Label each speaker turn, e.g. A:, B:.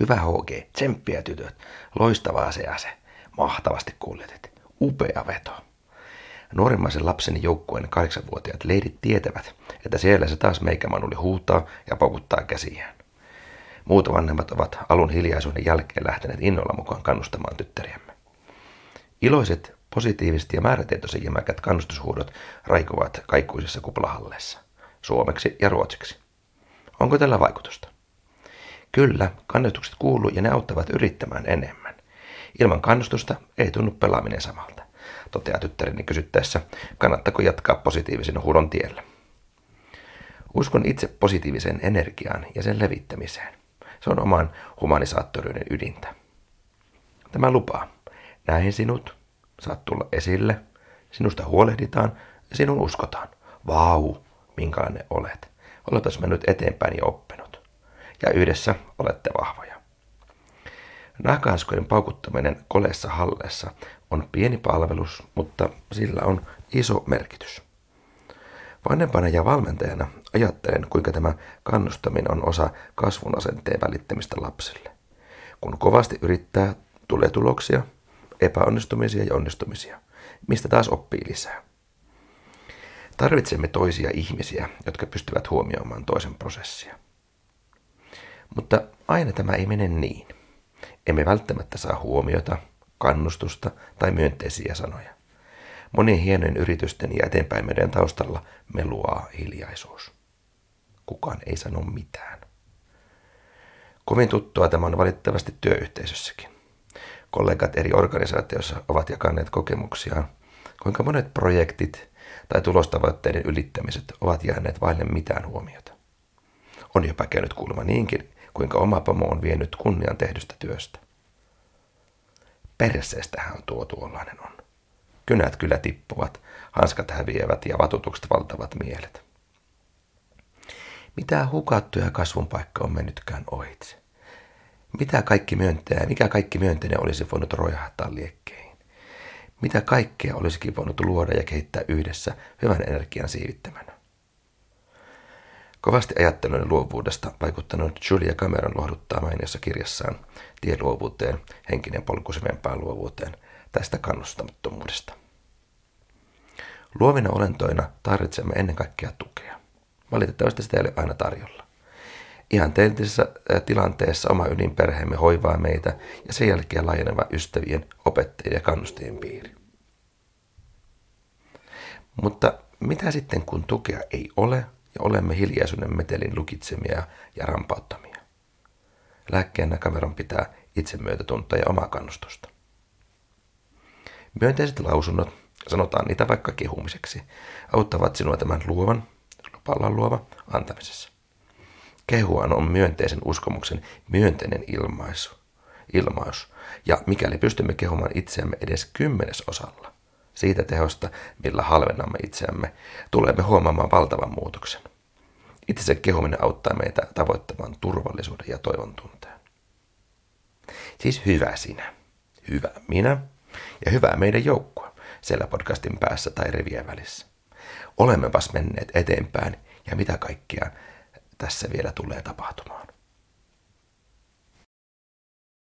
A: Hyvä HG, tsemppiä tytöt, loistavaa se ase, mahtavasti kuljetit, upea veto. Nuorimmaisen lapseni joukkueen kahdeksanvuotiaat leidit tietävät, että siellä se taas meikämanuli huutaa ja paukuttaa käsiään. Muut vanhemmat ovat alun hiljaisuuden jälkeen lähteneet innolla mukaan kannustamaan tyttäriämme. Iloiset, positiiviset ja määrätietoisen jämäkät kannustushuudot raikuvat kaikkuisissa kuplahalleissa, suomeksi ja ruotsiksi. Onko tällä vaikutusta? Kyllä, kannustukset kuuluu ja ne auttavat yrittämään enemmän. Ilman kannustusta ei tunnu pelaaminen samalta, toteaa tyttäreni kysyttäessä, kannattako jatkaa positiivisen huudon tiellä. Uskon itse positiiviseen energiaan ja sen levittämiseen. Se on oman humanisaattoriyden ydintä. Tämä lupaa. Näin sinut, saat tulla esille, sinusta huolehditaan ja sinun uskotaan. Vau, minkälainen olet. Olepas mennyt eteenpäin ja oppinut. Ja yhdessä olette vahvoja. Nahkahanskojen paukuttaminen koleessa halleessa on pieni palvelus, mutta sillä on iso merkitys. Vanhempana ja valmentajana ajattelen, kuinka tämä kannustaminen on osa kasvun asenteen välittämistä lapsille. Kun kovasti yrittää, tulee tuloksia, epäonnistumisia ja onnistumisia, mistä taas oppii lisää. Tarvitsemme toisia ihmisiä, jotka pystyvät huomioimaan toisen prosessia. Mutta aina tämä ei mene niin. Emme välttämättä saa huomiota, kannustusta tai myönteisiä sanoja. Monien hienojen yritysten ja eteenpäin meidän taustalla meluaa hiljaisuus. Kukaan ei sano mitään. Kovin tuttua tämä on valitettavasti työyhteisössäkin. Kollegat eri organisaatioissa ovat jakaneet kokemuksiaan, kuinka monet projektit tai tulostavoitteiden ylittämiset ovat jääneet vaille mitään huomiota. On jopa käynyt kuulemma niinkin, kuinka oma pomo on vienyt kunnian tehdystä työstä. Perseestähän tuo tuollainen on. Kynät kyllä tippuvat, hanskat häviävät ja vatutukset valtavat mielet. Mitä hukattuja kasvun paikka on mennytkään ohitse? Mitä kaikki myöntää, mikä kaikki myönteinen olisi voinut rojahtaa liekkeihin? Mitä kaikkea olisikin voinut luoda ja kehittää yhdessä hyvän energian siivittämänä? Kovasti ajattelun luovuudesta vaikuttanut Julia Cameron lohduttaa mainiossa kirjassaan Tie luovuuteen, henkinen polku luovuuteen tästä kannustamattomuudesta. Luovina olentoina tarvitsemme ennen kaikkea tukea. Valitettavasti sitä ei ole aina tarjolla. Ihan teiltisessä tilanteessa oma ydinperheemme hoivaa meitä ja sen jälkeen laajeneva ystävien, opettajien ja kannustajien piiri. Mutta mitä sitten kun tukea ei ole ja olemme hiljaisuuden metelin lukitsemia ja rampauttamia? Lääkkeenä kameran pitää itsemyötätuntoa ja omaa kannustusta. Myönteiset lausunnot, sanotaan niitä vaikka kehumiseksi, auttavat sinua tämän luovan, lupallaan luova, antamisessa. Kehuan on myönteisen uskomuksen myönteinen ilmaisu, ilmaus, ja mikäli pystymme kehumaan itseämme edes kymmenesosalla siitä tehosta, millä halvennamme itseämme, tulemme huomaamaan valtavan muutoksen. Itse kehuminen auttaa meitä tavoittamaan turvallisuuden ja toivon tunteen. Siis hyvä sinä, hyvä minä ja hyvä meidän joukkue siellä podcastin päässä tai rivien välissä. Olemmepas menneet eteenpäin ja mitä kaikkia tässä vielä tulee tapahtumaan.